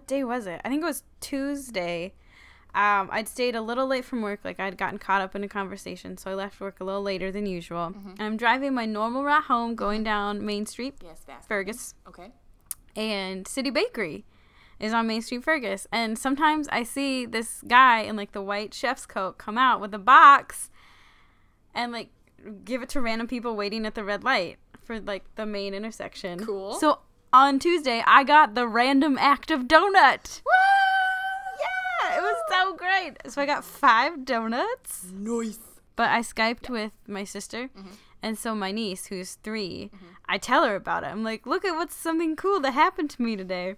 what day was it? I think it was Tuesday. Um, I'd stayed a little late from work, like I'd gotten caught up in a conversation, so I left work a little later than usual. And I'm driving my normal route home, going down Main Street, Yes, fast. Fergus, Okay. and City Bakery is on Main Street, Fergus. And sometimes I see this guy in like the white chef's coat come out with a box and like give it to random people waiting at the red light for like the main intersection. Cool. So on Tuesday, I got the random act of donut. Yeah, it was so great. So I got five donuts, Nice. but I Skyped with my sister. Mm-hmm. And so my niece, who's 3 I tell her about it. I'm like, look at what's something cool that happened to me today.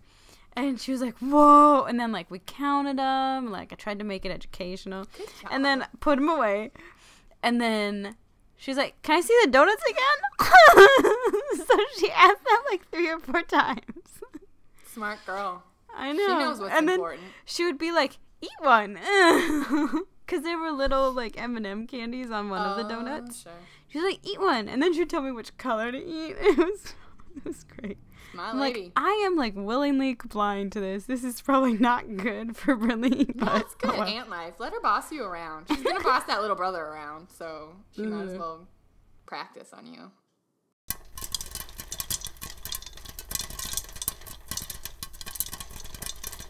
And she was like, whoa. And then, like, we counted them. Like, I tried to make it educational. And then put them away. And then she's like, can I see the donuts again? so she asked that like three or four times. Smart girl. I know. She knows what's and then important. she would be like, "Eat one," because there were little like M and m candies on one of the Oh, donuts. Sure. She was like, "Eat one," and then she'd tell me which color to eat. It was, it was great. My I'm lady. like, I am like willingly complying to this. This is probably not good for Brinley, but That's good oh well. aunt life. Let her boss you around. She's gonna boss that little brother around, so she might as Mhm. well practice on you.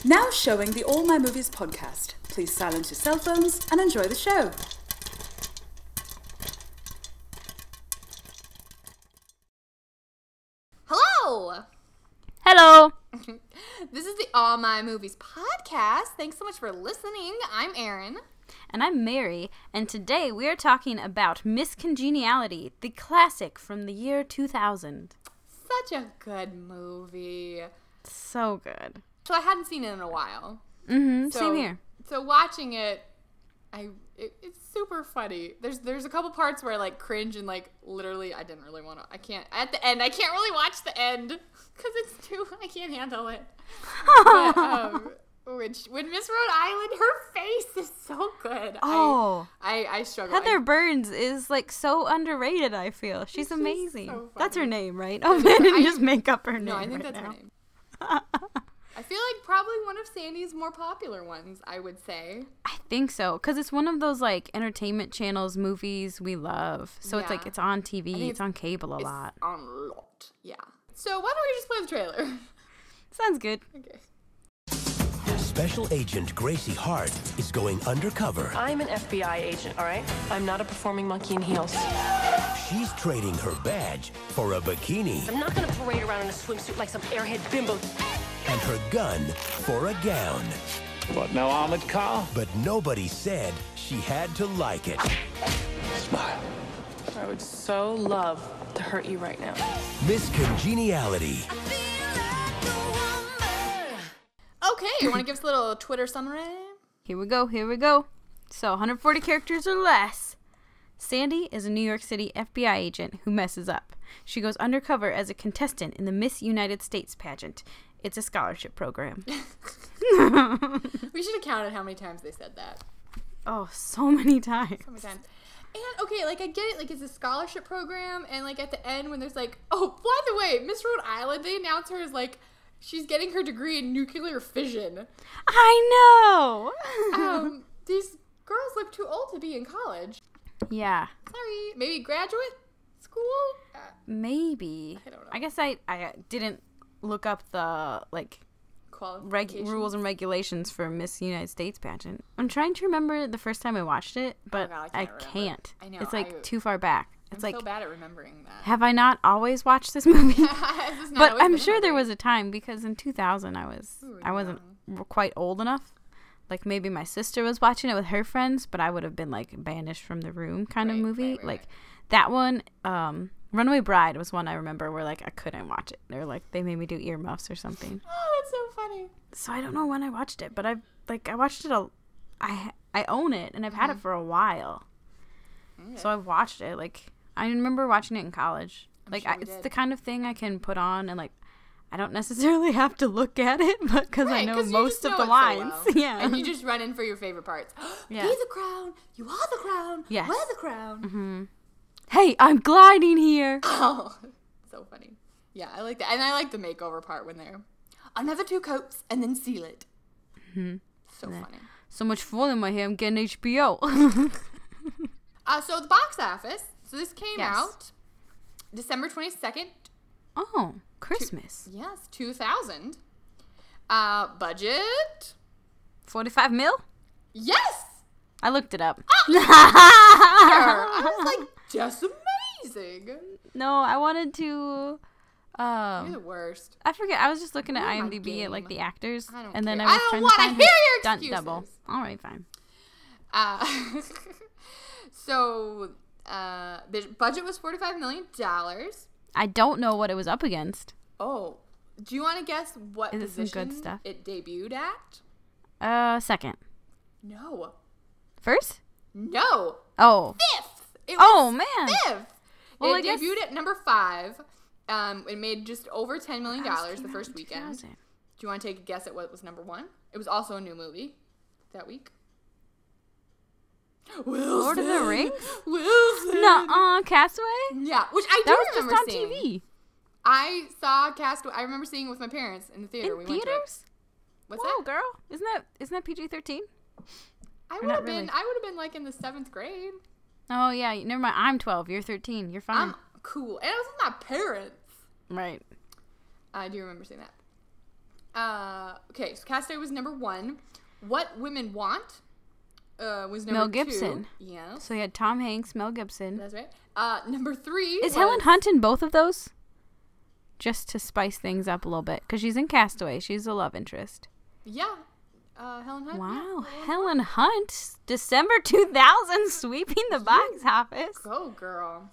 Now showing the All My Movies podcast. Please silence your cell phones and enjoy the show. Hello. Hello. This is the All My Movies podcast. Thanks so much for listening. I'm Erin. And I'm Mary, and today we are talking about Miss Congeniality, the classic from the year 2000. Such a good movie. So good. So I hadn't seen it in a while. Mm-hmm. So, Same here. So watching it, I it, it's super funny. There's there's a couple parts where I like cringe and like literally I didn't really want to. I can't at the end. I can't really watch the end because it's too. I can't handle it. But, um, which when Miss Rhode Island, her face is so good. Oh. I I, I struggle. Heather I, Burns is like so underrated. I feel she's, She's amazing. so That's her name, right? Oh, I didn't just make up her name. no, I think right that's now. her name. I feel like probably one of Sandy's more popular ones. I would say. I think so because it's one of those like entertainment channels movies we love. So it's like it's on TV, it's, it's- on cable a It's lot. on a lot. Yeah. So why don't we just play the trailer? Sounds good. okay. Special Agent Gracie Hart is going undercover. I'm an FBI agent, all right? I'm not a performing monkey in heels. She's trading her badge for a bikini I'm not gonna parade around in a swimsuit like some airhead bimbo. And her gun for a gown. What, no armored car? But nobody said she had to like it. Smile. I would so love to hurt you right now. Miss Congeniality. Okay, you want to give us a little Twitter summary? Here we go. Here we go. So 140 characters or less. Sandy is a New York City FBI agent who messes up. She goes undercover as a contestant in the Miss United States pageant. It's a scholarship program. We should have counted how many times they said that. oh, so many times. So many times? And okay, like I get it, like it's a scholarship program, and like at the end when there's like, oh, by the way, Miss Rhode Island, they announce her as like she's getting her degree in nuclear fission. I know. Um, these girls look too old to be in college. yeah, Sorry, maybe graduate school. Uh, maybe. I don't know. I guess I I didn't look up the like reg- rules and regulations for Miss United States pageant. I'm trying to remember the first time I watched it, but Oh God, I I can't remember. can't. I know, It's like I- too far back. I'm It's like so bad at remembering that. have I not always watched this movie? This but I'm sure there was a time because in 2000 I was Ooh, I wasn't quite old enough. Like maybe my sister was watching it with her friends, but I would have been like banished from the room kind of movie. right, right, like right. that one um Runaway Bride was one I remember where like I couldn't watch it. They're like they made me do earmuffs or something. Oh, that's so funny. So I don't know when I watched it, but I've like I watched it a I I own it and I've had Mm-hmm. it for a while. So I've watched it like I remember watching it in college. like sure I, it's did. the kind of thing I can put on and like I don't necessarily have to look at it, but because I Right, know 'cause you most of know the it so lines, well. yeah, And you just run in for your favorite parts. Yeah. Be the crown. You are the crown. Yes. Wear the crown. Hey, I'm gliding here. Oh, so funny. Yeah, I like that. And I like the makeover part when they're, another two coats, and then seal it. So funny. So much fun in my hair. I'm getting HBO. Uh, so the box office. So this came Yes. out December 22nd. oh, Christmas. Yes, 2000. Uh, budget. 45 mil? Yes! I looked it up. I was like, just amazing. no, I wanted to. You're Um, the worst. I forget. I was just looking at IMDb at like the actors, I don't and then care. I I was don't trying to find hear her your stunt double. All right, fine. Uh, so, uh, the budget was $45 million. I don't know what it was up against. Oh, do you want to guess what Is some position good stuff? it debuted at? Uh, second, No. first. No. Oh, Fifth. It oh man. fifth. Well, it I guess- debuted at number five. Um, it made just over ten million dollars the first weekend. Do you want to take a guess at what was number one? It was also a new movie that week. Wilson. Lord of the Rings? Wilson. No, uh, Castaway. Yeah, which I do That was just remember on seeing. TV I saw Castaway. I remember seeing it with my parents in the theater. in we went to it. theaters. What's Whoa, that? girl! Isn't that isn't that PG thirteen? I would have been. really? I would have been like in the seventh grade. Oh yeah, never mind. I'm twelve. You're thirteen. You're fine. I'm cool, and I was with my parents. right. I do remember seeing that. Uh, okay, so Castaway was number one. What Women Want uh, was number Mel two. Gibson. Yes, So you had Tom Hanks, Mel Gibson. that's right. Uh, number three Is was- Helen Hunt in both of those? Just to spice things up a little bit, because she's in Castaway. She's a love interest. Yeah, uh, Helen Hunt. Wow, yeah. Helen Hunt, December 2000, sweeping the box office. Go girl.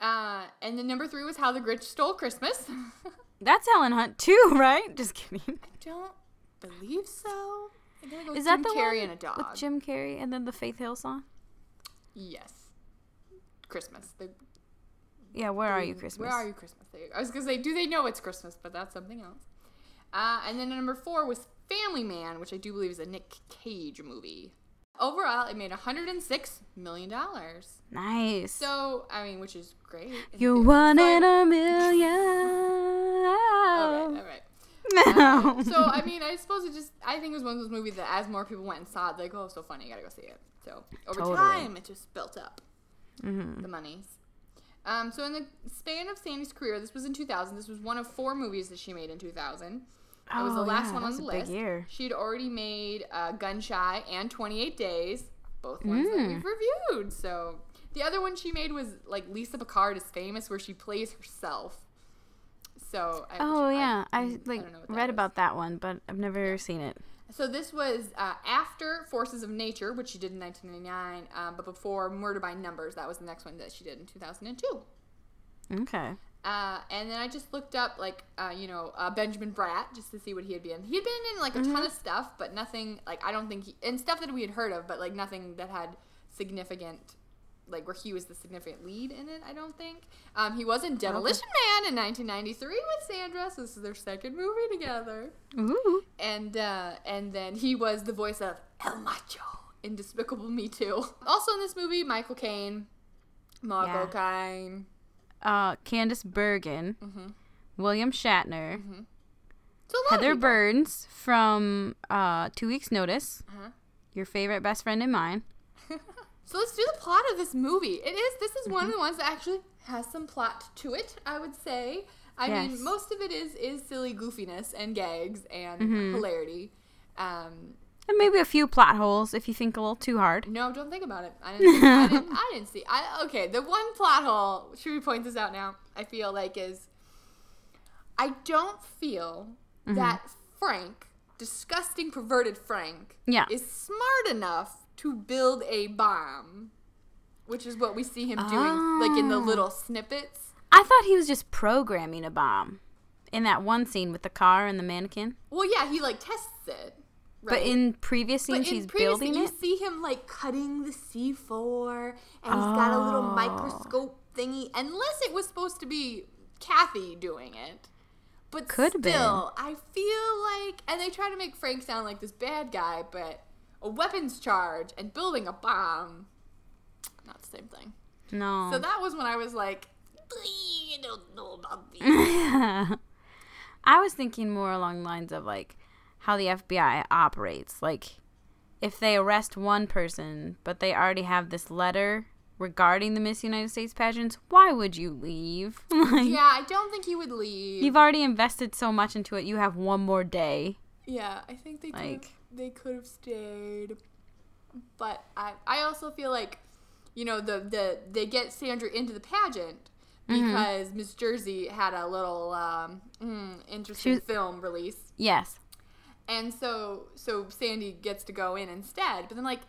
Uh, and then number three was How the Grinch Stole Christmas. That's Helen Hunt too, right? Just kidding. I don't believe so. I think it was Is Jim that the Carrey one and a dog? with Jim Carrey and then the Faith Hill song? Yes. Christmas. The, Yeah, where are you, Christmas? Where are you, Christmas? There you go. I was gonna say, do they know it's Christmas? But that's something else. Uh, and then number four was Family Man, which I do believe is a Nick Cage movie. Overall, it made 106 million dollars. Nice. So, I mean, which is great. You're one in a million. All right, all right. Uh, so I mean, I suppose it just I think it was one of those movies that as more people went and saw it, they like, oh, so funny, I gotta go see it. So over Totally. time, it just built up mm-hmm. the monies. Um, so in the span of Sandy's career, this was in 2000. This was one of four movies that she made in 2000. It was the Oh, last yeah, one on the list. year. She'd already made uh, Gun Shy and 28 Days, both ones Mm. that we've reviewed. So the other one she made was like Lisa Picard is famous, where she plays herself. So I, oh I- yeah, I, I like don't know what that read about that one, but I've never seen it. So this was uh, after Forces of Nature, which she did in 1999, um, but before Murder by Numbers. That was the next one that she did in 2002. Okay. Uh, and then I just looked up, like, uh, you know, uh, Benjamin Bratt, just to see what he had been. He had been in, like, a ton of stuff, but nothing, like, I don't think he, and stuff that we had heard of, but, like, nothing that had significant, like, where he was the significant lead in it, I don't think. Um, he was in Demolition Man in 1993 with Sandra, so this is their second movie together. Ooh. And, uh, and then he was the voice of El Macho in Despicable Me 2. Also in this movie, Michael Caine, Margot Caine. Uh, Candice Bergen, Mm-hmm. William Shatner, So lot Heather. Burns from uh, Two Weeks Notice. Uh-huh. Your favorite best friend and mine. So let's do the plot of this movie. It is this is one Mm-hmm. of the ones that actually has some plot to it, I would say. I Yes. mean, most of it is is silly goofiness and gags and Mm-hmm. hilarity. Um, And maybe a few plot holes if you think a little too hard. no, don't think about it. I didn't. I didn't, I didn't see. I okay. The one plot hole. Should we point this out now? I feel like is. I don't feel Mm-hmm. that Frank, disgusting perverted Frank, Yeah. is smart enough to build a bomb, which is what we see him doing, like in the Oh. little snippets. I thought he was just programming a bomb in that one scene with the car and the mannequin. Well, yeah, he like tests it. But in previous But scenes, in he's previous- building you it. see him like cutting the C4, and he's got a little Oh. microscope thingy. Unless it was supposed to be Kathy doing it, but been. still, I feel like, and they try to make Frank sound like this bad guy, but a weapons charge and building a bomb, not the same thing. No. So that was when I was like, I don't know about these. I was thinking more along the lines of like how the FBI operates. Like, if they arrest one person, but they already have this letter regarding the Miss United States pageants, why would you leave? like, Yeah, I don't think you would leave. You've already invested so much into it. You have one more day. Yeah, I think they could Like- have they could have stayed. But I I also feel like you know the the they get Sandra into the pageant Mm-hmm. because Miss Jersey had a little um, mm, interesting was- film release. Yes. And so so Sandy gets to go in instead. But then like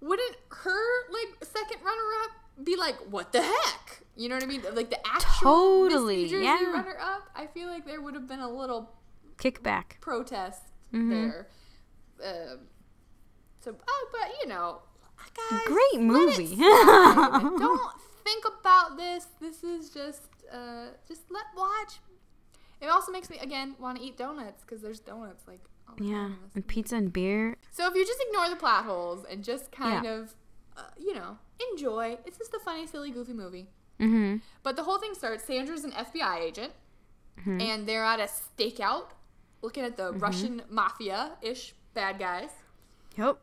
wouldn't her like second runner up be like what the heck? You know what I mean? Like the actual Totally, Miss New Jersey yeah. runner up. I feel like there would have been a little Kickback. protest Mm-hmm. there. Um, so, oh, but you know, guys, Great movie. Don't think about this. This is just, uh, just let watch. It also makes me again want to eat donuts because there's donuts like. Yeah. And pizza and beer. so if you just ignore the plot holes and just kind Yeah. of, uh, you know, enjoy, it's just a funny, silly, goofy movie. Mm-hmm. But the whole thing starts. Sandra's an FBI agent, Mm-hmm. and they're at a stakeout, looking at the Russian mafia-ish bad guys. Yep.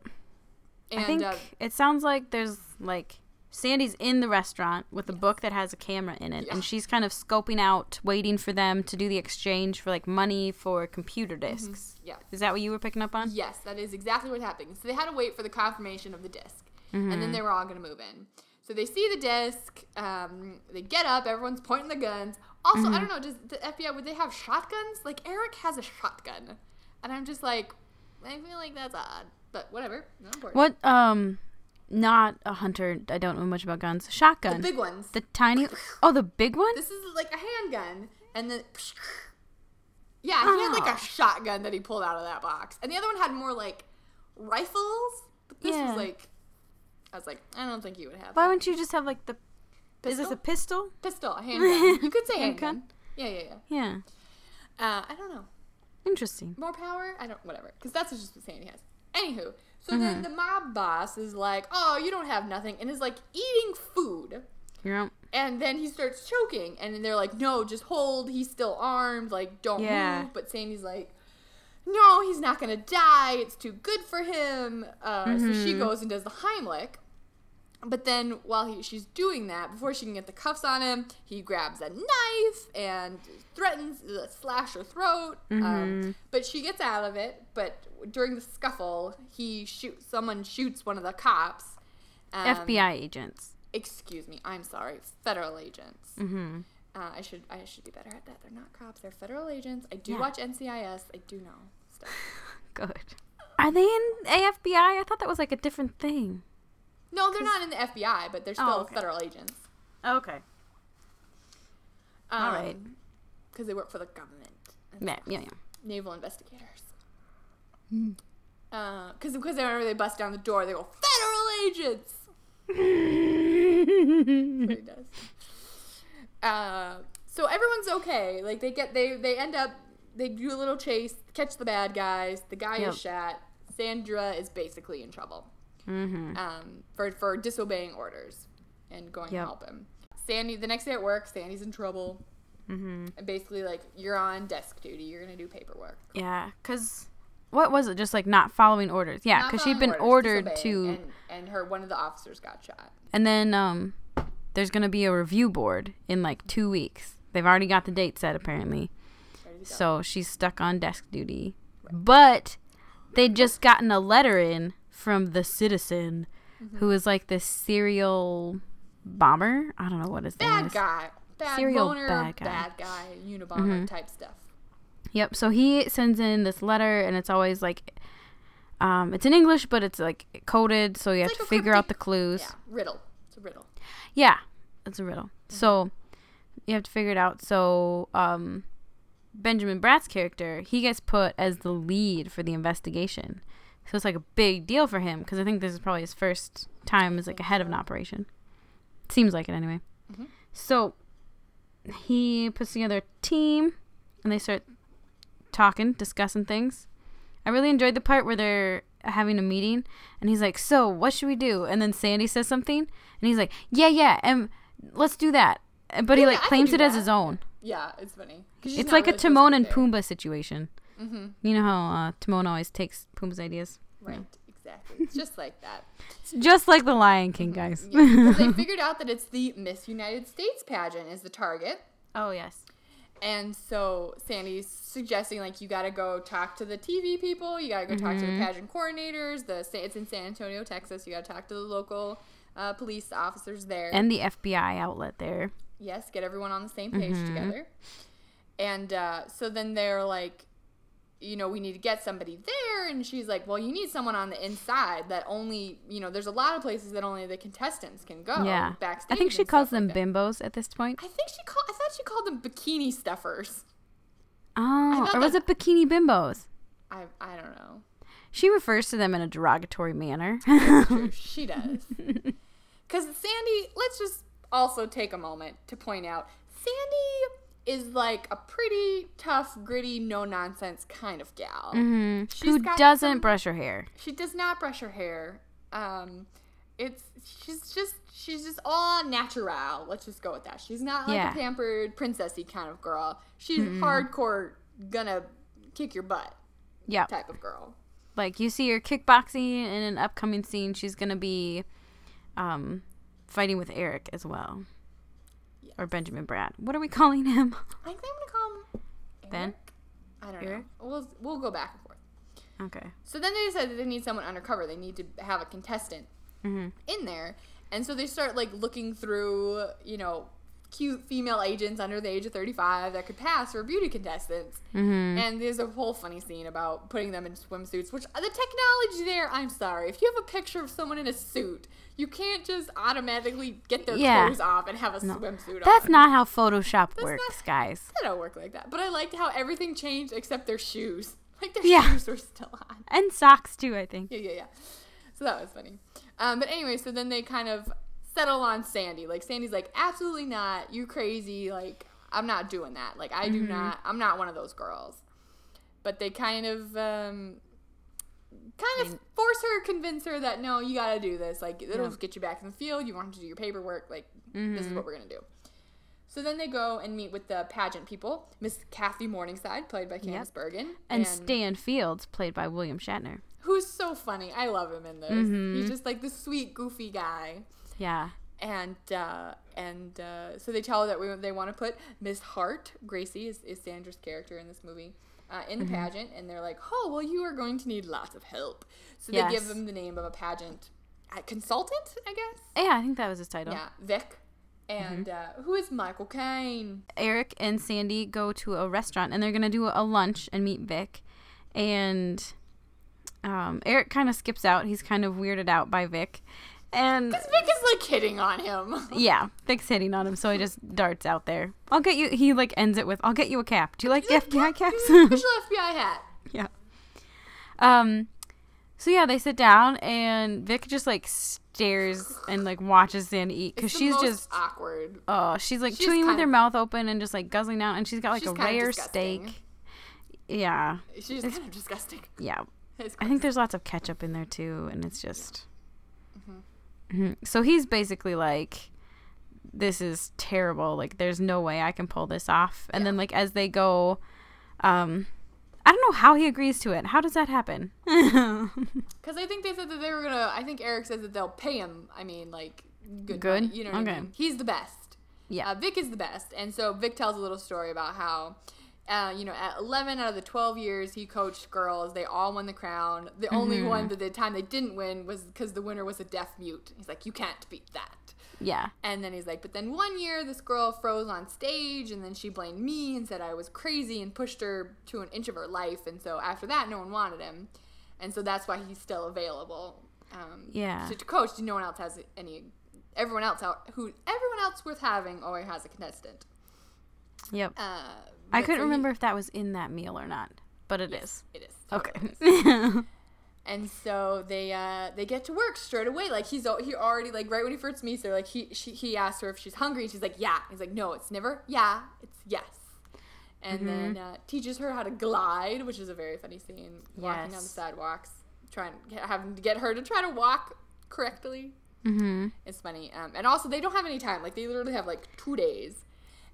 And I think uh, it sounds like there's like Sandy's in the restaurant with a book that has a camera in it, Yeah. and she's kind of scoping out, waiting for them to do the exchange for like money for computer Mm-hmm. discs. yeah, Is that what you were picking up on? yes, that is exactly what happened. So they had to wait for the confirmation of the disc, and Mm-hmm. then they were all going to move in. So they see the disc. Um, they get up. Everyone's pointing the guns. Also, Mm-hmm. I don't know. Does the FBI would they have shotguns? Like Eric has a shotgun, and I'm just like, I feel like that's odd. But whatever. Not important. What? Um, not a hunter. I don't know much about guns. Shotgun. The big ones. The tiny. Oh, the big one. This is like a handgun, and then yeah, he had like Oh. a shotgun that he pulled out of that box, and the other one had more like rifles. But this Yeah. was like, I was like, I don't think you would have. Why that. wouldn't you just have like the? Is this a pistol? pistol, a handgun? you could say handgun. Handgun? Yeah, yeah, yeah. Yeah. Uh, I don't know. Interesting. More power? I don't. Whatever. Because that's just what Sandy has. Anywho, so Mm-hmm. then the mob boss is like, "Oh, you don't have nothing," and is like eating food. You're. And then he starts choking, and then they're like, "No, just hold. He's still armed. Like, don't Yeah. move." But Sandy's like, "No, he's not gonna die. It's too good for him." Uh, So Mm-hmm. she goes and does the Heimlich. But then, while he, she's doing that, before she can get the cuffs on him, he grabs a knife and threatens to slash her throat. Mm-hmm. Um, but she gets out of it. But during the scuffle, he shoots. Someone shoots one of the cops. Um, FBI agents. excuse me i'm sorry federal agents mm-hmm. uh, i should i should be better at that they're not cops they're federal agents i do Yeah. watch ncis i do know stuff Good. Are they in AFBI? I thought that was like a different thing. No they're not in the fbi but they're still Oh, okay. federal agents Okay. um, All right. because they work for the government Yeah, yeah, yeah. naval investigators because because whenever they bust down the door they go federal agents what he does. Uh, so everyone's okay. Like they get they they end up they do a little chase, catch the bad guys. The guy Yep. is shot. Sandra is basically in trouble Mm-hmm. um, for for disobeying orders and going Yep. to help him. Sandy the next day at work, Sandy's in trouble. Mm-hmm. And basically, like you're on desk duty. You're gonna do paperwork. Yeah, because what was it? Just like not following orders. Yeah, because she'd been orders, ordered to, and, and her one of the officers got shot. and then um, there's gonna be a review board in like two weeks. They've already got the date set apparently, to so she's stuck on desk duty. But they'd just gotten a letter in from the citizen, Mm-hmm. who is like this serial bomber. I don't know what his name bad is. guy, bad Serial boner, bad bad guy. guy, Unabomber type stuff. Yep. So he sends in this letter, and it's always like, um, it's in English, but it's like coded, so you have like to figure out the clues. Yeah, riddle. It's a riddle. Yeah, it's a riddle. Mm-hmm. So you have to figure it out. So um, Benjamin Bratt's character, he gets put as the lead for the investigation. So it's like a big deal for him because I think this is probably his first time as like a head of an operation. Seems like it anyway. Mm-hmm. So he puts together a team and they start talking, discussing things. I really enjoyed the part where they're having a meeting and he's like, "So, what should we do?" And then Sandy says something and he's like, "Yeah, yeah, and let's do that." But he like claims it as his own. Yeah, it's funny. It's like a Timon and. Pumbaa situation. Mm-hmm. You know how uh, Timon always takes Pumbaa's ideas. Right, exactly. It's just like that. It's just like the Lion King, guys. Mm-hmm. Yeah, 'cause they figured out that it's the Miss United States pageant is the target. oh yes. And so Sandy's suggesting like you got to go talk to the TV people, you got to go talk to Mm-hmm. the pageant coordinators. The it's in San Antonio, Texas. You got to talk to the local uh, police officers there. And the FBI outlet there. yes, get everyone on the same page Mm-hmm. together. And uh, so then they're like, you know, we need to get somebody there. And she's like, well, you need someone on the inside that only, you know, there's a lot of places that only the contestants can go. yeah. backstage. I think she calls them like bimbos at this point. I think she called. I thought she called them bikini stuffers. Oh, or was that- it bikini bimbos? I I don't know. She refers to them in a derogatory manner. She does. Because Sandy, let's just also take a moment to point out Sandy is like a pretty tough, gritty, no nonsense kind of gal. Mm-hmm. Who doesn't some- brush her hair? She does not brush her hair. Um, it's she's just she's just all natural. Let's just go with that. She's not like Yeah. a pampered princessy kind of girl. She's hardcore gonna kick your butt Yeah. type of girl. Like you see her kickboxing in an upcoming scene. She's gonna be um, fighting with Eric as well. Or Benjamin Bratt. What are we calling him? I think I'm gonna call him Ben? Eric? I don't Eric? know. We'll we'll go back and forth. Okay. So then they decide that they need someone undercover. They need to have a contestant mm-hmm. in there, and so they start like looking through, you know, cute female agents under the age of thirty-five that could pass for beauty contestants. And there's a whole funny scene about putting them in swimsuits. Which the technology there, I'm sorry, if you have a picture of someone in a suit, you can't just automatically get their Yeah. clothes off and have a swimsuit on That's on. not how Photoshop not- works, guys. They don't work like that. But I liked how everything changed except their shoes. Like their Yeah. shoes were still on. And socks too, I think. Yeah, yeah, yeah. So that was funny. Um, but anyway, so then they kind of settle on Sandy. Like Sandy's like, absolutely not. You crazy. Like I'm not doing that. Like I do not. I'm not one of those girls. But they kind of. Um, Kind of force her, convince her that no, you gotta do this. Like it'll get you back in the field. You want to do your paperwork. Like this is what we're gonna do. So then they go and meet with the pageant people. Miss Kathy Morningside, played by Candice Bergen, And Stan Fields, played by William Shatner. who's so funny. I love him in this. Mm-hmm. He's just like the sweet, goofy guy. Yeah. And uh, and uh, so they tell her that we, they want to put Miss Hart, Gracie is, is Sandra's character in this movie, uh, in the Mm-hmm. pageant. And they're like, oh, well, you are going to need lots of help. So they Yes. give them the name of a pageant uh, consultant, I guess. Yeah, I think that was his title. Yeah, Vic. And Mm-hmm. uh, who is Michael Caine? Eric and Sandy go to a restaurant and they're gonna do a lunch and meet Vic, and um, Eric kind of skips out. He's kind of weirded out by Vic, and Vic is like hitting on him. yeah, Vic's hitting on him, so he just darts out there. I'll get you. He like ends it with, "I'll get you a cap. Do you like the FBI caps?" Official FBI hat. yeah. Um. So yeah, they sit down and Vic just like stares and like watches Sandy eat because she's most just awkward. oh she's like She's chewing with her mouth open and just like guzzling down and she's got like She's a rare disgusting. steak. Yeah, She's kind of disgusting. yeah. I think there's lots of ketchup in there too, and it's just. Mhm. So he's basically like, "This is terrible. Like, there's no way I can pull this off." And then, like, as they go, um, I don't know how he agrees to it. How does that happen? Because I think they said that they were gonna. I think Eric says that they'll pay him. I mean, like good. Good? money, you know what Okay. I mean? He's the best. Yeah. Uh, Vic is the best, and so Vic tells a little story about how. Uh, you know, at 11 out of the 12 years he coached girls, they all won the crown. The Mm-hmm. only one that the time they didn't win was because the winner was a deaf mute. He's like, you can't beat that. yeah. And then he's like, but then one year this girl froze on stage and then she blamed me and said I was crazy and pushed her to an inch of her life. And so after that, no one wanted him. And so that's why he's still available. Um, Yeah. To, to coach, no one else has any. Everyone else out who everyone else worth having always has a contestant. Yep. Uh, I couldn't remember if that was in that meal or not, but it is. It is Okay. totally is. And so they uh, they get to work straight away. Like he's he already like right when he first meets her, like he she, he asks her if she's hungry, and she's like yeah. He's like no, it's never yeah, it's yes. And then uh, teaches her how to glide, which is a very funny scene. Walking down the sidewalks, trying having to get her to try to walk correctly. mm-hmm. It's funny. Um, and also they don't have any time. Like they literally have like two days.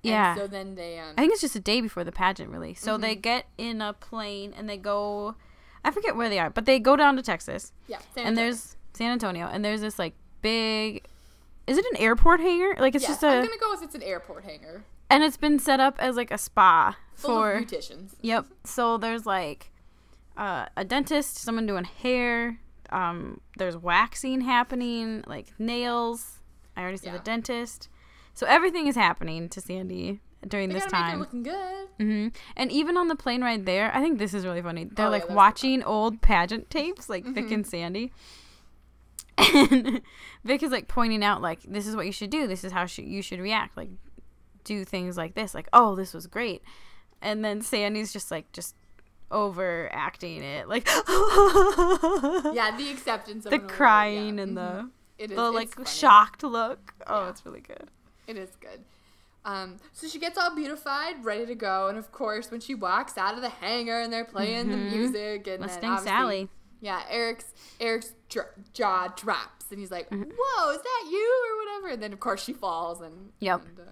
Yeah. And so then they um I think it's just a day before the pageant, really. So Mm-hmm. they get in a plane and they go. I forget where they are, but they go down to Texas. yeah, and there's San Antonio, and there's this like big. Is it an airport hangar? Like it's yes, just a, I'm gonna go with it's an airport hangar and it's been set up as like a spa full for. beauticians. Yep. So there's like uh, a dentist, someone doing hair. Um, there's waxing happening, like nails. I already said Yeah. the dentist. So everything is happening to Sandy during They this time. looking good. hmm And even on the plane ride there, I think this is really funny. They're Oh, like Mm-hmm. watching old pageant tapes, like Vic and Sandy. And Vic is like pointing out, like, this is what you should do. This is how sh- you should react. Like, do things like this. Like, oh, this was great. And then Sandy's just like, just overacting it. Like, Yeah, the acceptance of the crying yeah. and Mhm. The, is the like funny. shocked look. Oh, Yeah. it's really good. It is good. Um, so she gets all beautified, ready to go, and of course, when she walks out of the hangar and they're playing the music and Mustang Sally. yeah, Eric's Eric's dr- jaw drops and he's like, Mm-hmm. "Whoa, is that you or whatever?" And then of course she falls and Yep. and, uh,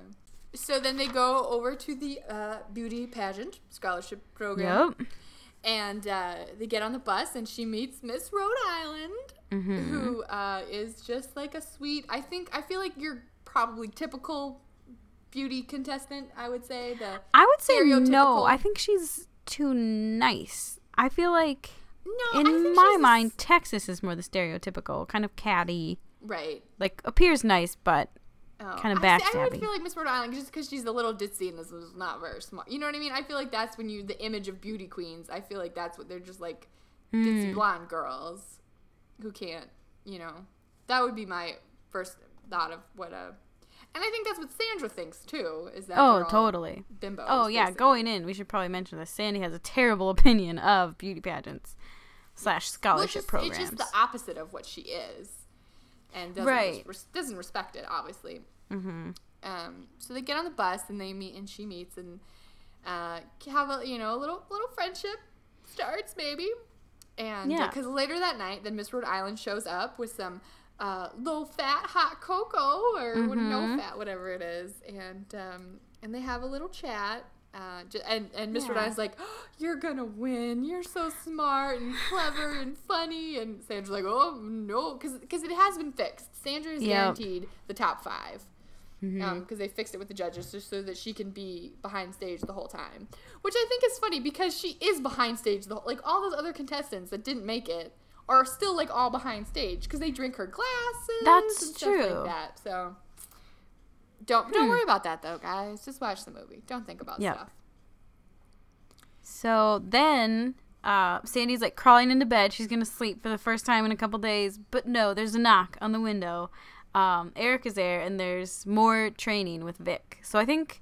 so then they go over to the uh, beauty pageant scholarship program, Yep. and uh, they get on the bus and she meets Miss Rhode Island, Mm-hmm. who uh, is just like a sweet. I think I feel like you're probably typical beauty contestant. I would say the I would say no. I think she's too nice. I feel like no. In my she's a mind, Texas is more the stereotypical kind of catty, right? like appears nice, but Oh, Kinda I, I would feel like Miss Rhode Island just because she's a little ditzy and this is not very smart. You know what I mean? I feel like that's when you the image of beauty queens. I feel like that's what they're just like ditzy Hmm. blonde girls who can't. You know, that would be my first thought of what a. And I think that's what Sandra thinks too. Is that oh, totally. bimbos. Oh yeah, basically. going in, we should probably mention this. Sandy has a terrible opinion of beauty pageants slash scholarship just, programs. It's just the opposite of what she is, and doesn't Right. res- doesn't respect it, obviously. Mm-hmm. Um, so they get on the bus and they meet, and she meets, and uh, have a you know a little little friendship starts maybe, and Yeah. because later that night, then Miss Rhode Island shows up with some. Uh, low fat hot cocoa or Mm-hmm. no fat whatever it is and um, and they have a little chat uh, and and Rhode Yeah. Island's like, oh, "You're gonna win. You're so smart and clever and funny." And Sandra's like, "Oh no," because it has been fixed. Sandra is Yep. guaranteed the top 5 because they fixed it with the judges just so that she can be behind stage the whole time. Which I think is funny because she is behind stage the whole, like all those other contestants that didn't make it are still like all behind stage because they drink her glasses. That's and stuff true. Like that. So. Don't don't worry about that though, guys. Just watch the movie. Don't think about Yep. stuff. So then uh, Sandy's like crawling into bed. She's gonna sleep for the first time in a couple days, but no, there's a knock on the window. Um, Eric is there, and there's more training with Vic. So I think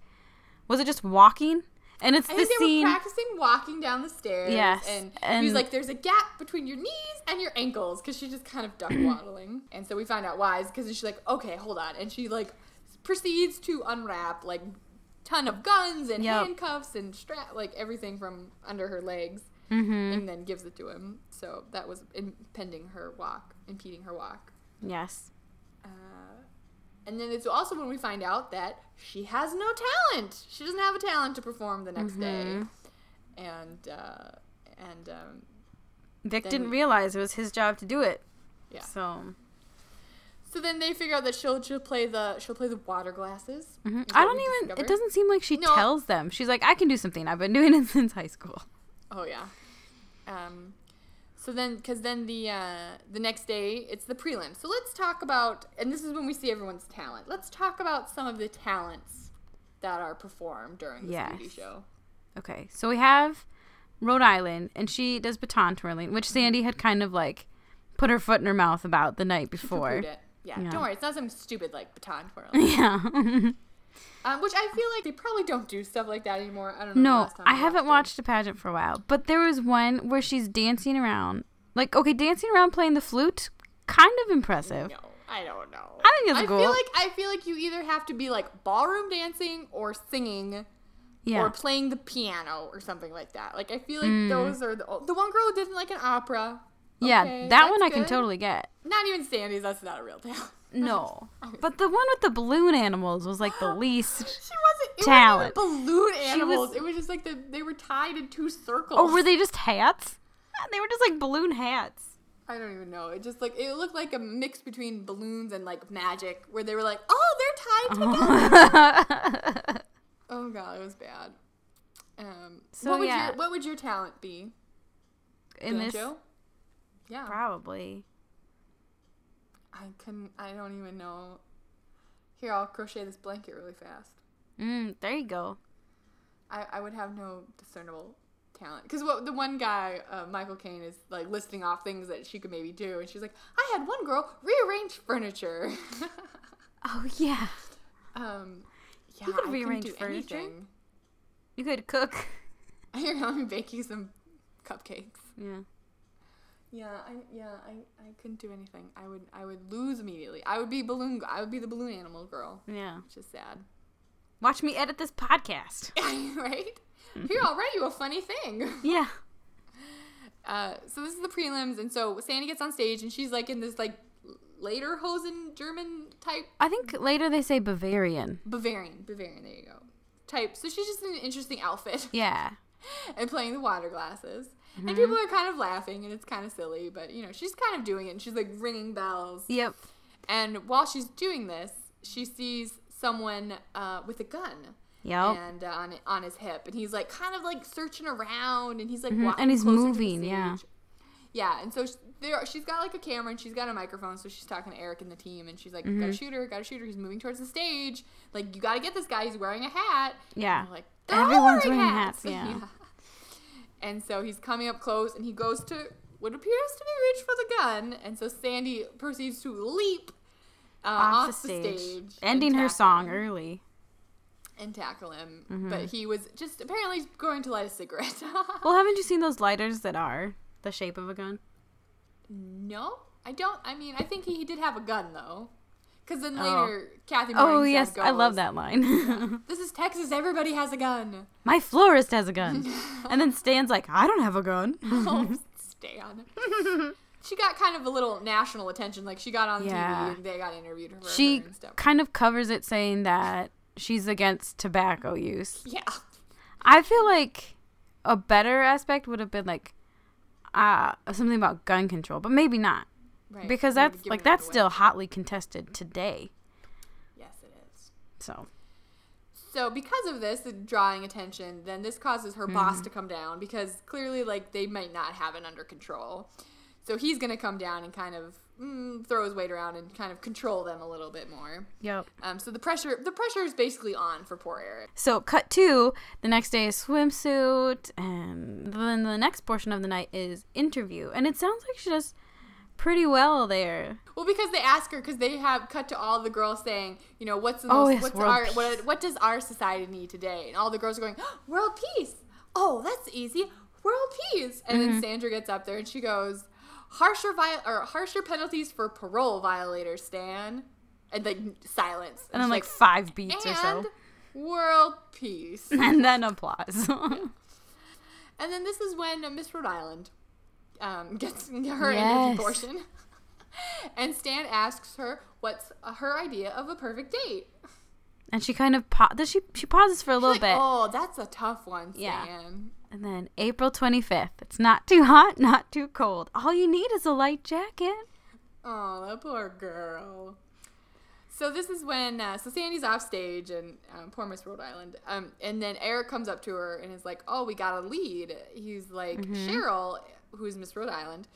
was it just walking? And it's I the scene. were practicing walking down the stairs. Yes, And, and- he was like, there's a gap between your knees and your ankles because she just kind of duck waddling. And so we find out why is because she's like, okay, hold on. And she like proceeds to unwrap like ton of guns and Yep. handcuffs and strap like everything from under her legs Mm-hmm. and then gives it to him. So that was impeding her walk, impeding her walk. yes. And then it's also when we find out that she has no talent. She doesn't have a talent to perform the next Mm-hmm. day. And uh, and um, Vic didn't we- realize it was his job to do it. yeah. So So then they figure out that she'll she'll play the she'll play the water glasses. is I don't even. discover. It doesn't seem like she No. tells them. She's like, I can do something. I've been doing it since high school. Oh yeah. Um, so then, because then the uh, the next day it's the prelim. So let's talk about, and this is when we see everyone's talent. Let's talk about some of the talents that are performed during this beauty Yes. show. Okay, so we have Rhode Island, and she does baton twirling, which Sandy had kind of like put her foot in her mouth about the night before. Yeah, Yeah. don't worry. It's not something stupid like baton twirling. Yeah. um, which I feel like they probably don't do stuff like that anymore. I don't know. no, time I haven't watched a pageant for a while, but there was one where she's dancing around. Like, okay, dancing around playing the flute, kind of impressive. No, I don't know. I think it's I cool. feel like I feel like you either have to be like ballroom dancing or singing Yeah. or playing the piano or something like that. Like I feel Mm. like those are the the one girl who did like an opera. yeah, Okay, that one I can totally get. Not even Sandy's. That's not a real talent. No, but the one with the balloon animals was like the least. She wasn't it Talent. Wasn't balloon animals. was- it was just like the, they were tied in two circles. Oh, were they just hats? They were just like balloon hats. I don't even know. It just like it looked like a mix between balloons and like magic, where they were like, oh, they're tied together. oh god, it was bad. Um, So, what would yeah. your what would your talent be? In this? Yeah, probably. I couldn't. I don't even know. Here, I'll crochet this blanket really fast. Mm, there you go. I, I would have no discernible talent because what the one guy uh, Michael Caine is like listing off things that she could maybe do, and she's like, I had one girl rearrange furniture. Oh yeah, um, yeah, could I rearrange furniture. anything. you could cook. Here, let me bake you some cupcakes. Yeah. Yeah, I yeah I, I couldn't do anything. I would I would lose immediately. I would be balloon. I would be the balloon animal girl, Yeah. which is sad. Watch me edit this podcast. right? Here, I'll write you a funny thing. Yeah. Uh, so this is the prelims, and so Sandy gets on stage, and she's like in this like lederhosen German type I think later they say Bavarian. Bavarian, Bavarian. There you go. Type. So she's just in an interesting outfit Yeah. and playing the water glasses, Mm-hmm. and people are kind of laughing, and it's kind of silly, but you know she's kind of doing it, and she's like ringing bells. Yep. And while she's doing this, she sees someone uh, with a gun. Yep. And uh, on on his hip, and he's like kind of like searching around, and he's like Mhm, and he's closer to the moving, yeah. Yeah, and so sh- there, she's got like a camera and she's got a microphone, so she's talking to Eric and the team, and she's like, Mm-hmm. "Got a shooter, got a shooter. He's moving towards the stage. Like, you got to get this guy. He's wearing a hat." Yeah. And like "They're all Everyone's wearing wearing hats. hats, yeah. And so he's coming up close, and he goes to what appears to be reach for the gun, and so Sandy proceeds to leap uh, Off, off, the stage. and Ending her song him- early. and tackle him. Mm-hmm. But he was just apparently going to light a cigarette. Well, haven't you seen those lighters that are the shape of a gun? No, I don't. I mean, I think he, he did have a gun though, because then Oh. later Kathy. Oh yes, I love that line. This is Texas. Everybody has a gun. My florist has a gun. and then Stan's like, I don't have a gun. oh, Stan. she got kind of a little national attention. Like she got on Yeah. TV and they got interviewed her she and stuff. kind of covers it saying that she's against tobacco use. Yeah. I feel like a better aspect would have been like uh something about gun control, but maybe not. Right. Because that's like that's still hotly contested today. Yes, it is. So So because of this, the drawing attention, then this causes her boss Mm-hmm. to come down because clearly, like, they might not have it under control. So he's gonna come down and kind of mm, throw his weight around and kind of control them a little bit more. Yep. Um, so the pressure, the pressure is basically on for poor Eric. So cut two, the next day is swimsuit, and then the next portion of the night is interview. And it sounds like she does pretty well there. Well, because they ask her, because they have cut to all the girls saying, you know, what's the Oh, most, yes, what's our, what, what does our society need today? And all the girls are going, "Oh, world peace. Oh, that's easy, world peace. And Mm-hmm. then Sandra gets up there and she goes, harsher vi- or harsher penalties for parole violators, Stan. And like silence. And then she's like five beats or and so. world peace. And then applause. And then this is when Miss Rhode Island um, gets her Yes. interview portion. and Stan asks her what's her idea of a perfect date. and she kind of pa- does she she pauses for a little like, bit. Oh, that's a tough one, Stan. Yeah. And then April 25th. It's not too hot, not too cold. All you need is a light jacket. Oh, that poor girl. So this is when uh, so Sandy's off stage and um, poor Miss Rhode Island. Um, and then Eric comes up to her and is like, "Oh, we got a lead." He's like, Mm-hmm. Cheryl, who's Miss Rhode Island,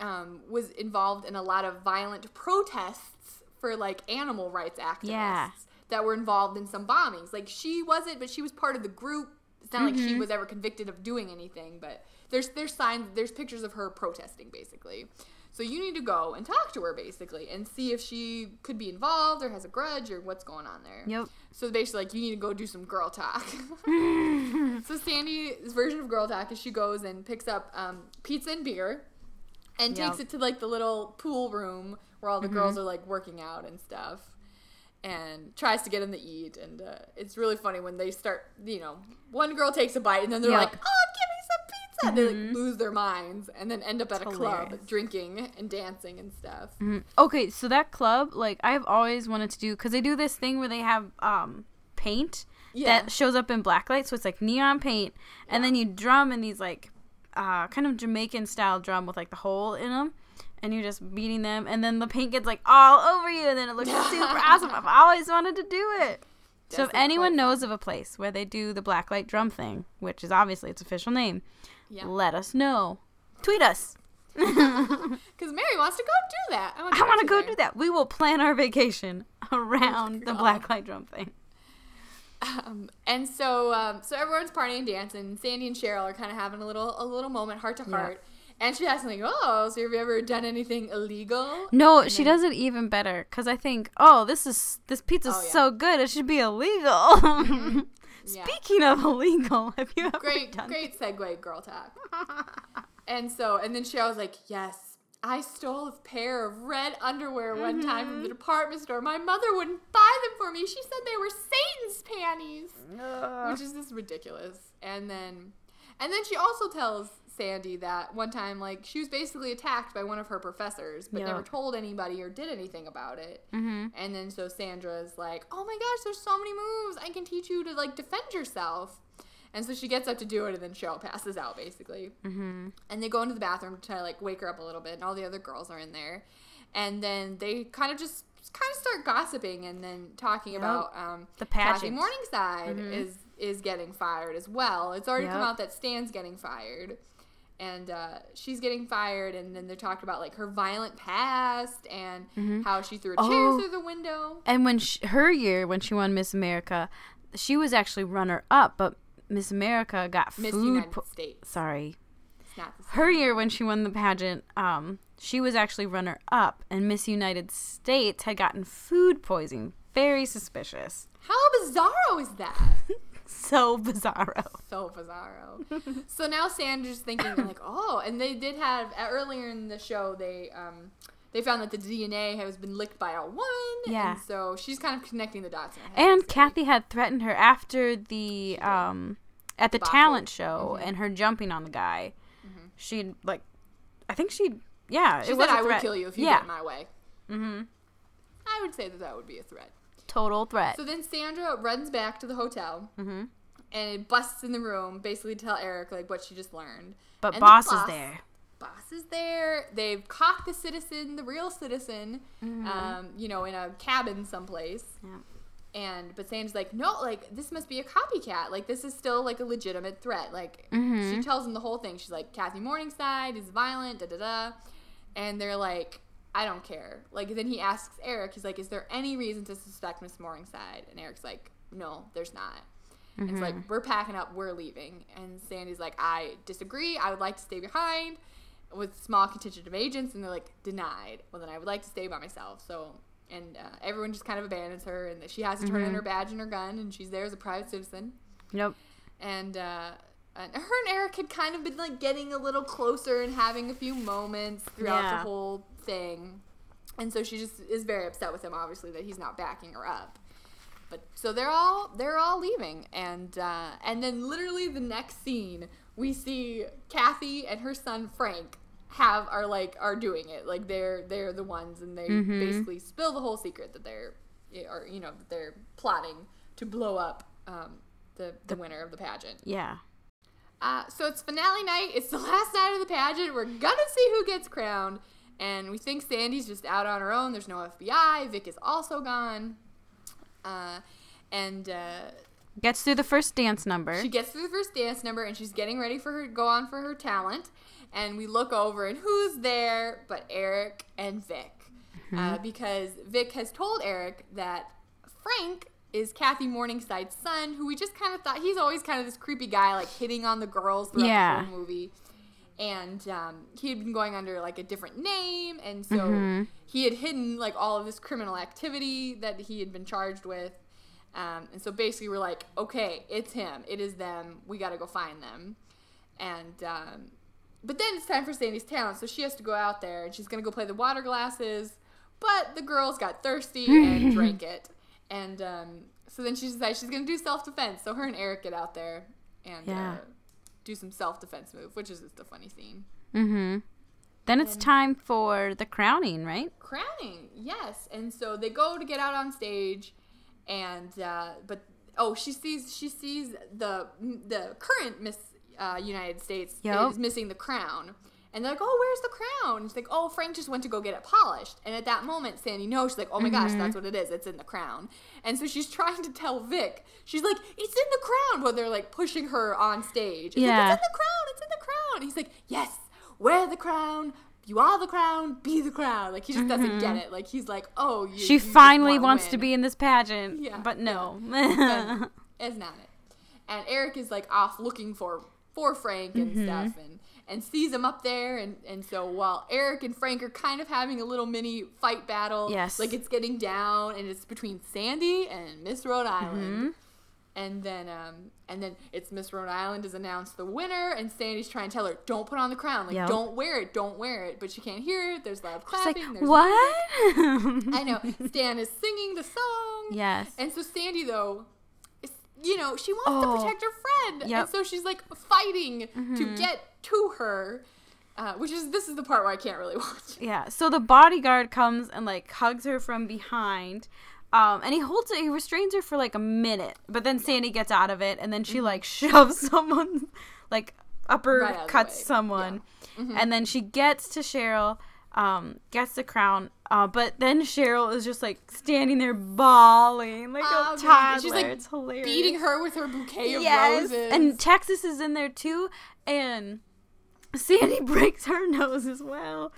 um, was involved in a lot of violent protests for like animal rights activists Yeah. that were involved in some bombings. Like she wasn't, but she was part of the group. It's not like Mm-hmm. she was ever convicted of doing anything, but there's there's signs, there's pictures of her protesting basically. So you need to go and talk to her basically and see if she could be involved or has a grudge or what's going on there. Yep. So basically, like you need to go do some girl talk. so Sandy's version of girl talk is she goes and picks up um, pizza and beer, and takes it to like the little pool room where all the girls are like working out and stuff, and tries to get them to eat. And uh, it's really funny when they start. You know, one girl takes a bite and then they're Yep. like, "Oh, give pizza." said, they like lose their minds and then end up at a club drinking and dancing and stuff. Okay, so that club, like I've always wanted to do because they do this thing where they have um paint Yeah. that shows up in blacklight, so it's like neon paint, and then you drum in these like uh kind of Jamaican style drum with like the hole in them. And you're just beating them, and then the paint gets like all over you, and then it looks super awesome. I've always wanted to do it. So if anyone knows of a place where they do the blacklight drum thing, which is obviously its official name, Yeah. let us know. Tweet us. Because Mary wants to go do that. I want I want to go there. do that. We will plan our vacation around the God. blacklight drum thing. Um, and so, um, so everyone's partying and dancing. Sandy and Cheryl are kind of having a little, a little moment, heart to heart. And she asks like, "Oh, so have you ever done anything illegal?" No, she does it even better because I think, oh, this is this pizza's Oh, yeah. Mm-hmm. so good, it should be illegal. Yeah. Speaking of illegal, have you ever Great, done? great segue, girl talk. and so, and then Cheryl's like, "Yes, I stole a pair of red underwear one time from the Mm-hmm. department store. My mother wouldn't buy them for me. She said they were Satan's panties." which is just ridiculous. And then, and then she also tells Sandy that one time, like she was basically attacked by one of her professors, but Yeah. never told anybody or did anything about it. Mm-hmm. And then so Sandra's like, "Oh my gosh, there's so many moves! I can teach you to like defend yourself." And so she gets up to do it, and then Cheryl passes out basically. Mm-hmm. And they go into the bathroom to try to like wake her up a little bit, and all the other girls are in there. And then they kind of just kind of start gossiping and then talking about um, The Kathy pageant. Morningside is is getting fired as well. It's already come out that Stan's getting fired, and uh, she's getting fired. And then they're talking about like her violent past and how she threw a chair Oh. through the window. And when she, her year, when she won Miss America, she was actually runner up, but Miss America got Miss food. United po- States. Sorry, It's not the same. her year when she won the pageant, um, she was actually runner up, and Miss United States had gotten food poisoning. Very suspicious. How bizarro is that? So bizarro. so bizarro. so now Sandra's thinking like, oh, and they did have earlier in the show they um they found that the DNA has been licked by a woman. Yeah. And so she's kind of connecting the dots. In her head. And Kathy had threatened her after the um at the Debacle. talent show Mm-hmm. and her jumping on the guy. She'd like, I think she, yeah, she it said, was "I would kill you if you yeah, get in my way." Mm-hmm. I would say that that would be a threat. Total threat. So then Sandra runs back to the hotel. Mm-hmm. And busts in the room, basically to tell Eric like what she just learned. but the boss, is there. boss is there. They've caught the citizen, the real citizen, um, you know, in a cabin someplace. Yeah. And but Sandra's like, no, like this must be a copycat. Like this is still like a legitimate threat. Like Mm-hmm. she tells him the whole thing. She's like, Kathy Morningside is violent, da da da. And they're like, I don't care. Like then he asks Eric, he's like, is there any reason to suspect Miss Morningside? And Eric's like, no, there's not. And it's Mm-hmm. like, we're packing up, we're leaving. And Sandy's like, I disagree. I would like to stay behind with small contingent of agents. And they're like, denied. Well, then I would like to stay by myself. So, and uh, everyone just kind of abandons her. And she has to turn Mm-hmm. in her badge and her gun. And she's there as a private citizen. Yep. And, uh, and her and Eric had kind of been like getting a little closer and having a few moments throughout Yeah. the whole thing. And so she just is very upset with him, obviously, that he's not backing her up. But so they're all they're all leaving, and uh, and then literally the next scene we see Kathy and her son Frank have are like are doing it like they're they're the ones and they basically spill the whole secret that they're or you know that they're plotting to blow up um, the the winner of the pageant. Yeah. Uh, so it's finale night. It's the last night of the pageant. We're gonna see who gets crowned, and we think Sandy's just out on her own. There's no FBI. Vic is also gone. Uh, and uh, Gets through the first dance number. she gets through the first dance number, and she's getting ready for her to go on for her talent. And we look over, and who's there but Eric and Vic? Uh, because Vic has told Eric that Frank is Kathy Morningside's son, who we just kind of thought he's always kind of this creepy guy, like hitting on the girls throughout Yeah. the whole movie. And um, he had been going under like a different name, and so he had hidden like all of this criminal activity that he had been charged with. Um, and so basically, we're like, okay, it's him, it is them. We got to go find them. And um, but then it's time for Sandy's talent, so she has to go out there and she's gonna go play the water glasses. But the girls got thirsty and drank it, and um, so then she decides she's gonna do self defense. So her and Eric get out there, and Yeah. uh, do some self defense move, which is just a funny scene. Mm-hmm. Then it's time for the crowning, right? crowning yes and so they go to get out on stage and uh but oh she sees she sees the the current miss uh united states Yup. is missing the crown and they're like oh where's the crown? She's like oh frank just went to go get it polished. And at that moment sandy knows she's like oh my gosh that's what it is. It's in the crown. And so she's trying to tell vic she's like it's in the crown but they're like pushing her on stage. It's like, Yeah. it's in the crown it's in the crown. He's like yes wear the crown. You are the crown. Be the crown. Like he just doesn't get it. Like he's like oh you, She you finally wants to be in this pageant, Yeah, but no. But it's not it. And eric is like off looking for for frank and Mm-hmm. stuff and and sees him up there and and so while eric and frank are kind of having a little mini fight battle Yes. like it's getting down and it's between sandy and miss rhode island Mm-hmm. and then um and then it's Miss Rhode Island is announced the winner and Sandy's trying to tell her, Don't put on the crown, like Yep. don't wear it, don't wear it. But she can't hear it, there's loud It's like, clapping, there's what? I know. Stan is singing the song. Yes. And so Sandy though you know, she wants Oh. to protect her friend. Yep. And so she's like fighting Mm-hmm. to get to her. Uh, which is this is the part where I can't really watch. Yeah. So the bodyguard comes and like hugs her from behind. Um, and he holds it, he restrains her for like a minute, but then Sandy gets out of it, and then she like shoves someone, like upper Mm-hmm. Right out of the cuts someone, Mm-hmm. and then she gets to Cheryl, um, gets the crown, uh, but then Cheryl is just like standing there bawling like Oh, a baby. toddler. She's, like, it's hilarious. Beating her with her bouquet of yes, roses. and Texas is in there too, and Sandy breaks her nose as well.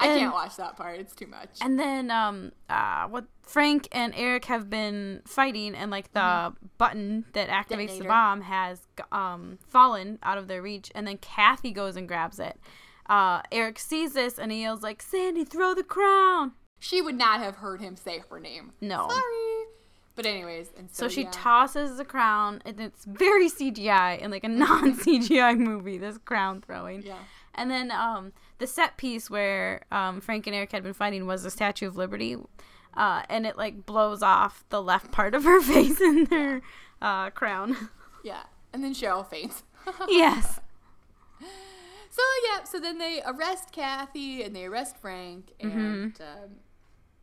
I can't watch that part. It's too much. And then um uh what Frank and Eric have been fighting and like the button that activates the Mm-hmm. Bomb has um fallen out of their reach and then Kathy goes and grabs it. Uh Eric sees this and he yells like Sandy throw the crown. she would not have heard him say her name. No. Sorry. But anyways, and so, So she yeah. tosses the crown and it's very CGI in like a non CGI movie this crown throwing. Yeah. And then um, the set piece where um, Frank and Eric had been fighting was the Statue of Liberty, uh, and it like blows off the left part of her face in their uh, crown. Yeah. And then Cheryl faints. yes. So yeah, so then they arrest Kathy and they arrest Frank and Mm-hmm. um,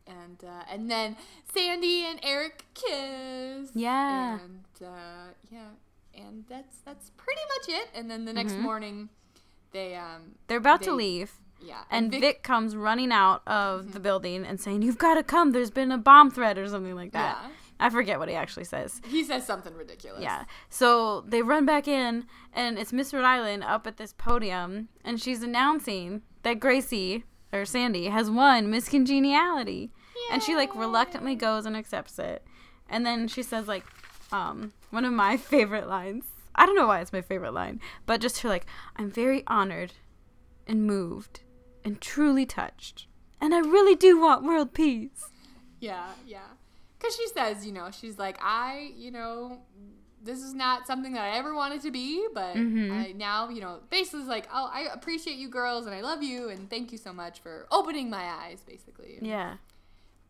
and uh, and then Sandy and Eric kiss. Yeah. And uh, yeah, and that's that's pretty much it. And then the next morning, they um They're about to leave. yeah And Vic, comes running out of the building and saying, "You've got to come. There's been a bomb threat or something like that." Yeah. I forget what he actually says. he says something ridiculous. Yeah. So they run back in, and it's Miss Rhode Island up at this podium, and she's announcing that Gracie or Sandy has won Miss Congeniality, and she like reluctantly goes and accepts it, and then she says like, um, one of my favorite lines. I don't know why it's my favorite line, but just her like, I'm very honored, and moved, and truly touched, and I really do want world peace. Yeah, yeah. Because she says, you know, she's like, I, you know, this is not something that I ever wanted to be, but Mm-hmm. I now, you know, basically is like, oh, I appreciate you girls and I love you and thank you so much for opening my eyes, basically. Yeah.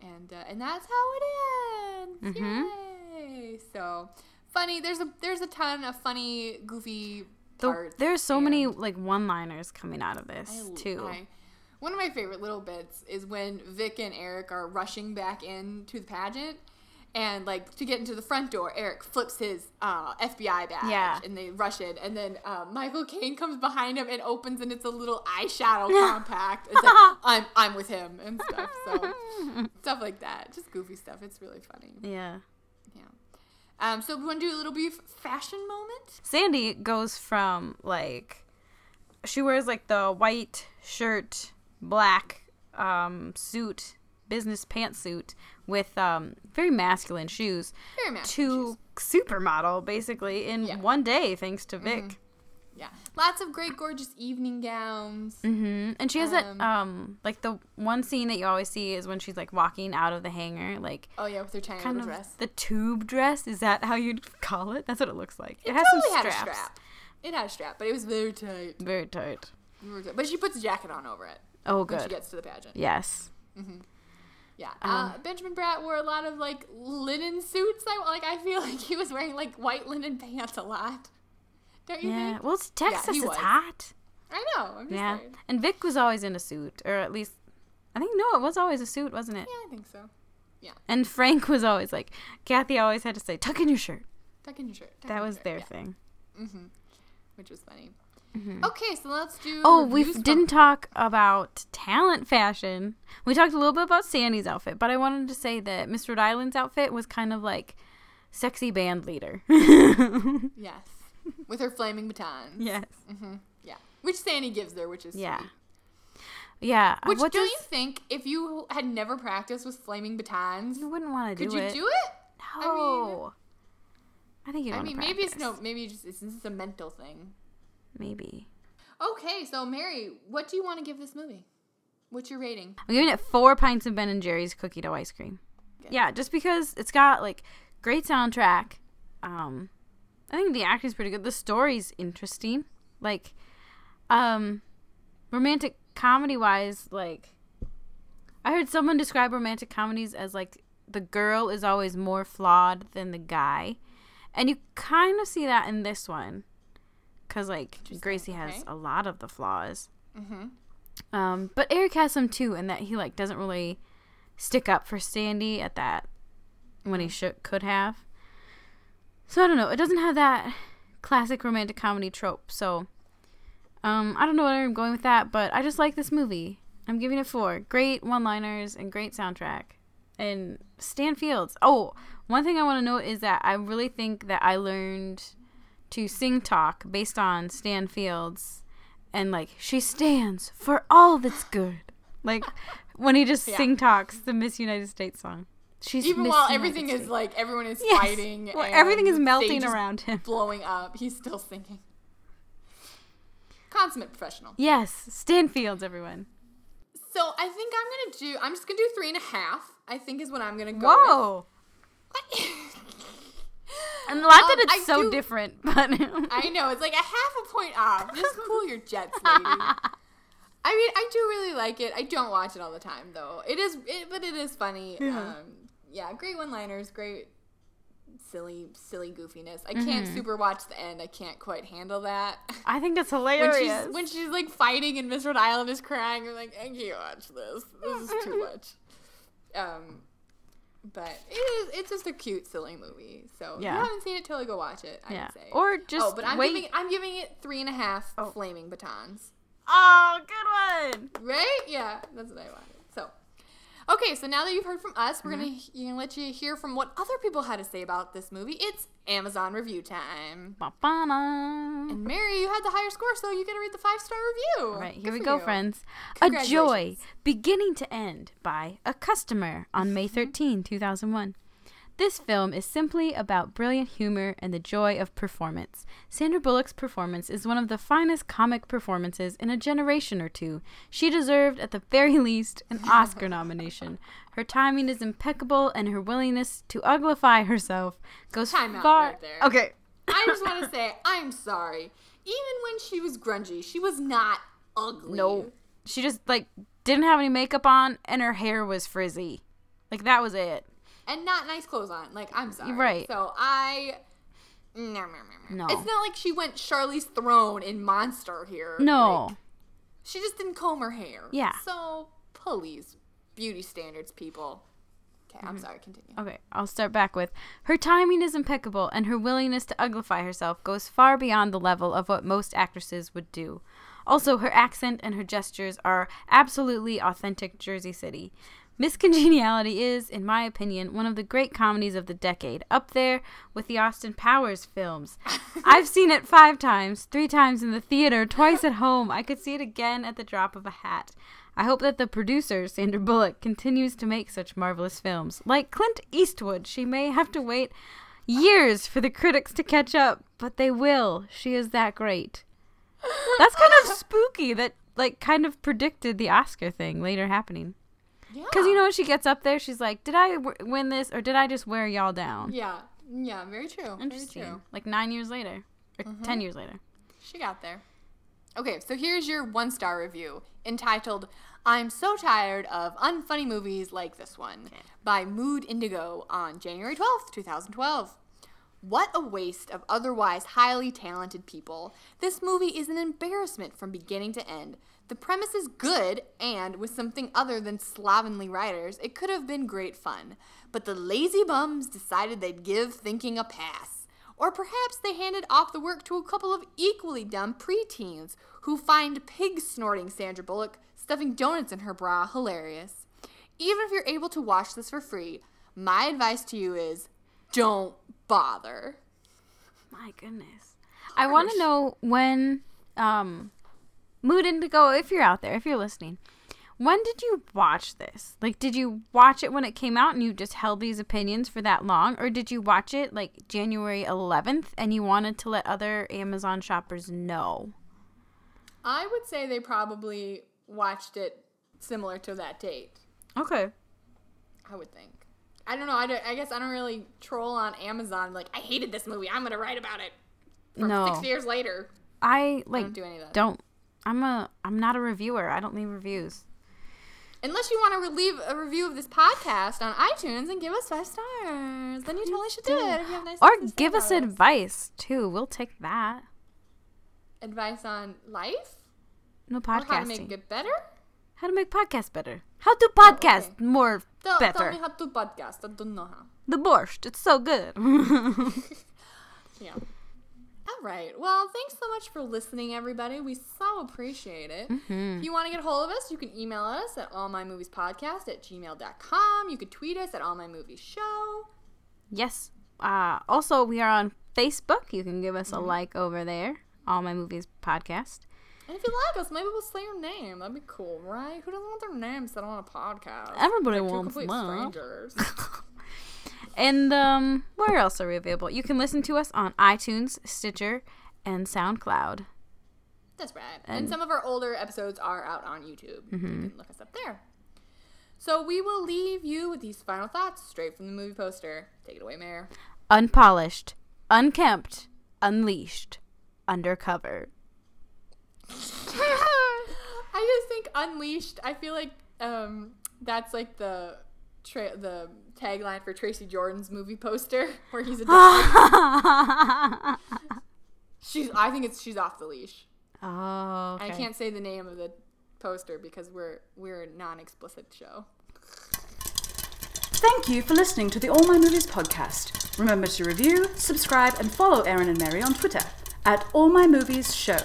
And uh, and that's how it ends. Mm-hmm. Yay! So funny. There's a there's a ton of funny, goofy The, parts. there's so many like one-liners coming out of this I- too. I- one of my favorite little bits is when Vic and Eric are rushing back into the pageant. And like to get into the front door, Eric flips his uh, FBI badge, Yeah. and they rush in. And then uh, Michael Caine comes behind him and opens, and it's a little eyeshadow compact. It's like I'm I'm with him and stuff. So stuff like that, just goofy stuff. It's really funny. yeah. Yeah. Um. So we want to do a little brief fashion moment. Sandy goes from like she wears like the white shirt, black um suit, business pantsuit with um very masculine shoes Very masculine to supermodel basically in Yeah. one day thanks to Vic. Yeah. Lots of great, gorgeous evening gowns. hmm And she has that Um, um like the one scene that you always see is when she's like walking out of the hangar like Oh yeah, with her tiny kind of dress. the tube dress. Is that how you'd call it? That's what it looks like. It, It has totally some had a strap. It had a strap, but it was. Very tight. Very tight. But she puts a jacket on over it Oh, when she gets to the pageant. Yes. Yeah. Um, uh, Benjamin Bratt wore a lot of like linen suits. I like. I feel like he was wearing like white linen pants a lot. Don't you think? Yeah. think? Well, it's Texas. he it's was. hot. I know. I'm just Yeah. saying. And Vic was always in a suit, or at least, I think no, it was always a suit, wasn't it? Yeah, I think so. Yeah. And Frank was always like, Kathy always had to say, "Tuck in your shirt." Tuck in your shirt. That was shirt, their yeah. thing. which was funny. Okay, so let's do. Oh, we didn't talk about talent fashion. We talked a little bit about Sandy's outfit, but I wanted to say that Miss Rhode Island's outfit was kind of like sexy band leader. Yes, with her flaming batons. yes. Yeah, which Sandy gives there, which is Yeah. sweet. Yeah. uh, Which what don't does, you think if you had never practiced with flaming batons, You wouldn't want to do could you do it? No. I think you. I mean, maybe it's no, maybe just it's just a mental thing. Maybe. Okay, so Mary, what do you want to give this movie? What's your rating? I'm giving it four pints of Ben and Jerry's cookie dough ice cream. Yeah, just because it's got like great soundtrack. Um, I think the acting's pretty good. The story's interesting. Like, um, romantic comedy wise, like, I heard someone describe romantic comedies as like the girl is always more flawed than the guy, and you kind of see that in this one, because like Gracie has okay. a lot of the flaws. Um, but Eric has some too, in that he like doesn't really stick up for Sandy at that when he should could have. So I don't know. It doesn't have that classic romantic comedy trope. So um, I don't know where I'm going with that, but I just like this movie. I'm giving it four. Great one-liners and great soundtrack. And Stan Fields. Oh, one thing I want to note is that I really think that I learned to sing talk based on Stan Fields and like she stands for all that's good. Like when he just Yeah. sing talks the Miss United States song. She's Even Miss while United everything is like everyone is Yes. fighting, Well, and everything is melting around him. blowing up, he's still singing. Consummate professional. Yes, Stan Fields, everyone. So I think I'm gonna do. I'm just gonna do three and a half. I think is what I'm gonna go. Whoa. And not that Um, it's I so do- different, but I know it's like a half a point off. Just cool your jets, lady. I mean, I do really like it. I don't watch it all the time though. It is, it, but it is funny. Um, yeah, great one-liners, great silly, silly goofiness. I can't Mm-hmm. super watch the end. I can't quite handle that. I think it's when hilarious. she's when she's like fighting and Miss Rhode Island is crying, I'm like, I can't watch this. This is too much. Um, but it is. It's just a cute, silly movie. So Yeah. if you haven't seen it, totally go watch it. I yeah. say. Or just oh, but I'm wait. giving I'm giving it three and a half Oh. flaming batons. oh, good one. Right? Yeah, that's what I wanted. Okay, so now that you've heard from us, we're Mm-hmm. gonna know, let you hear from what other people had to say about this movie. It's Amazon review time. Ba-ba-da. And Mary, you had the higher score, so you get to read the five star review. All right, here Good we go, you. friends. A joy beginning to end by a customer on May 13, 2001. This film is simply about brilliant humor and the joy of performance. Sandra Bullock's performance is one of the finest comic performances in a generation or two. She deserved, at the very least, an Oscar nomination. Her timing is impeccable, and her willingness to uglify herself goes Time far. right there. Okay. I just want to say, I'm sorry. Even when she was grungy, she was not ugly. No. She just like didn't have any makeup on and her hair was frizzy. Like that was it. And not nice clothes on. Like, I'm sorry. right. So I. No, no, no, No. It's not like she went Charlize Theron in Monster here. No. Like, she just didn't comb her hair. Yeah. So, please, beauty standards, people. Okay, Mm-hmm. I'm sorry. Continue. Okay, I'll start back with her timing is impeccable and her willingness to uglify herself goes far beyond the level of what most actresses would do. Also, her accent and her gestures are absolutely authentic Jersey City. Miss Congeniality is, in my opinion, one of the great comedies of the decade, up there with the Austin Powers films. I've seen it five times, three times in the theater, twice at home. I could see it again at the drop of a hat. I hope that the producer, Sandra Bullock, continues to make such marvelous films. Like Clint Eastwood, she may have to wait years for the critics to catch up, but they will. She is that great. That's kind of spooky that, like, kind of predicted the Oscar thing later happening. Yeah. Because, you know, when she gets up there, she's like, did I w- win this or did I just wear y'all down? Yeah. Yeah, very true. Very Interesting. true. Like nine years later, or mm-hmm. ten years later. She got there. Okay, so here's your one star review entitled I'm So Tired of Unfunny Movies Like This One by Mood Indigo on January 12th, 2012. What a waste of otherwise highly talented people. This movie is an embarrassment from beginning to end. The premise is good, and with something other than slovenly writers, it could have been great fun. But the lazy bums decided they'd give thinking a pass. Or perhaps they handed off the work to a couple of equally dumb preteens who find pig snorting Sandra Bullock stuffing donuts in her bra hilarious. Even if you're able to watch this for free, my advice to you is don't bother. My goodness. I want to know when um Mood Indigo, if you're out there, if you're listening, when did you watch this? Like did you watch it when it came out and you just held these opinions for that long or did you watch it like January 11th and you wanted to let other Amazon shoppers know? I would say they probably watched it similar to that date. Okay. I would think. I don't know. I, don't, I guess I don't really troll on Amazon. Like, I hated this movie. I'm gonna write about it. No. Six years later. I like don't do any of that. don't I'm a I'm not a reviewer. I don't leave reviews. Unless you want to leave a review of this podcast on iTunes and give us five stars, then you totally should do it. If you have nice Or things to say give us advice too. We'll take that. advice on life No or how to podcasting. make it better. How to make podcasts better. How to podcast okay. more Tell, better. tell me how to podcast. I don't know how. the borscht, it's so good. Yeah. Right. Well, thanks so much for listening, everybody. We so appreciate it. Mm-hmm. If you want to get a hold of us, you can email us at allmymoviespodcast at gmail.com. You could tweet us at allmymovieshow. yes. Uh, also, we are on Facebook. You can give us Mm-hmm. a like over there. All my movies podcast. And if you like us, maybe we'll say your name. That'd be cool, right? Who doesn't want their name said on a podcast? Everybody Like two wants complete that. strangers. And um, where else are we available? You can listen to us on iTunes, Stitcher, and SoundCloud. That's right. And, And- some of our older episodes are out on YouTube. Mm-hmm. You can look us up there. So we will leave you with these final thoughts straight from the movie poster. Take it away, Mary. Unpolished, unkempt, unleashed, undercover. I just think Unleashed. I feel like um, that's like the tra- the tagline for Tracy Jordan's movie poster, where he's a dog. she's. I think it's she's off the leash. Oh, okay. I can't say the name of the poster because we're we're a non-explicit show. Thank you for listening to the All My Movies podcast. Remember to review, subscribe, and follow Erin and Mary on Twitter at All My Movies Show.